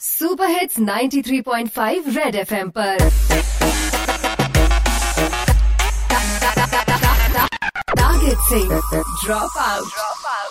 Super hits 93.5 red FM पर। तागित Singh drop out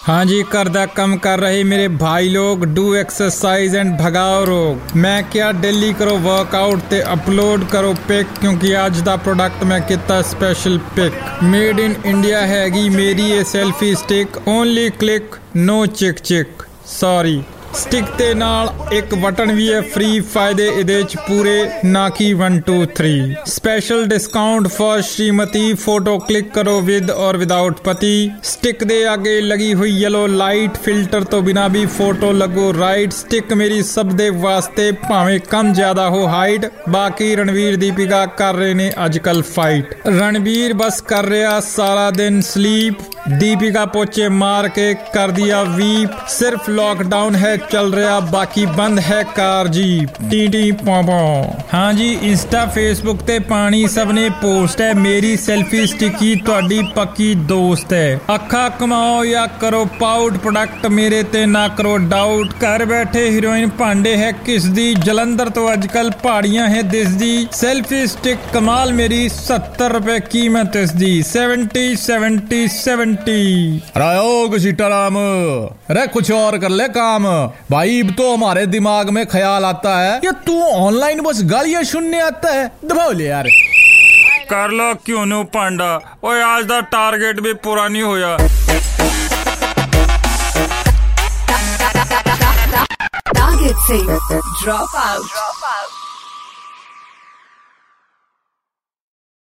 हाँ जी, करदा कम कर रहे मेरे भाई लोग डू एक्सरसाइज एंड भगाओ रोग। मैं क्या डेली करो वर्कआउट ते अपलोड करो पिक क्योंकि आज दा प्रोडक्ट मैं कितना special pick made in India हैगी मेरी ये selfie stick only click no चिक चिक सॉरी ਸਟਿਕ ਤੇ ਨਾਲ ਇੱਕ ਬਟਨ ਵੀ ਹੈ ਫ੍ਰੀ ਫਾਇਦੇ, ਇਹਦੇ ਚ ਪੂਰੇ ਨਾ ਕਿ 1 2 3 ਸਪੈਸ਼ਲ ਡਿਸਕਾਊਂਟ ਫॉर ਸ਼੍ਰੀਮਤੀ ਫੋਟੋ ਕਲਿੱਕ ਕਰੋ ਵਿਦ ਔਰ ਵਿਦਆਊਟ ਪਤੀ। ਸਟਿਕ ਦੇ ਅੱਗੇ ਲਗੀ ਹੋਈ ਯੈਲੋ ਲਾਈਟ ਫਿਲਟਰ ਤੋਂ ਬਿਨਾ ਵੀ ਫੋਟੋ ਲੱਗੋ। ਰਾਈਟ ਸਟਿਕ ਮੇਰੀ ਸਭ ਦੇ ਵਾਸਤੇ ਭਾਵੇਂ ਕਮ ਜ਼ਿਆਦਾ ਹੋ ਹਾਈਟ ਬਾਕੀ ਰਣਵੀਰ ਦੀਪਿਕਾ ਕਰ ਰਹੇ ਨੇ ਅੱਜਕੱਲ ਫਾਈਟ ਰਣਵੀਰ ਬਸ ਕਰ ਰਿਹਾ ਸਾਰਾ ਦਿਨ ਸਲੀਪ दीपिका पोचे मार के कर दिया वीप सिर्फ लॉकडाउन है चल रहा बाकी बंद है कार जीप टी टी पौ हाँ जी इंस्टा फेसबुक ते पानी सब ने पोस्ट है मेरी सेल्फी स्टिकी ਤੁਹਾਡੀ ਪੱਕੀ ਦੋਸਤ ਹੈ ਅੱਖਾਂ ਕਮਾਓ ਜਾਂ ਕਰੋ ਪਾਊਟ ਪ੍ਰੋਡਕਟ ਮੇਰੇ ਤੇ ਨਾ ਕਰੋ ਡਾਊਟ ਘਰ ਬੈਠੇ ਹੀਰੋਇਨ ਭਾਂਡੇ ਹੈ ਕਿਸ ਦੀ ਜਲੰਧਰ ਤੋਂ ਅੱਜਕੱਲ ਪਹਾੜੀਆਂ ਹੈ ਦਿਸਦੀ ਸੈਲਫੀ ਸਟਿਕ ਕਮਾਲ ਮੇਰੀ 70 ਰੁਪਏ ਕੀਮਤ ਇਸ ਦੀ 70 70 70 मिट्टी। रायोग सीताराम अरे कुछ और कर ले काम। भाई अब तो हमारे दिमाग में ख्याल आता है ये तू ऑनलाइन बस गालियाँ सुनने आता है। दबाओ ले यार। कर लो क्यों नो पांडा? ओ आज का टारगेट भी पूरा नहीं होया। टारगेट से ड्रॉप आउट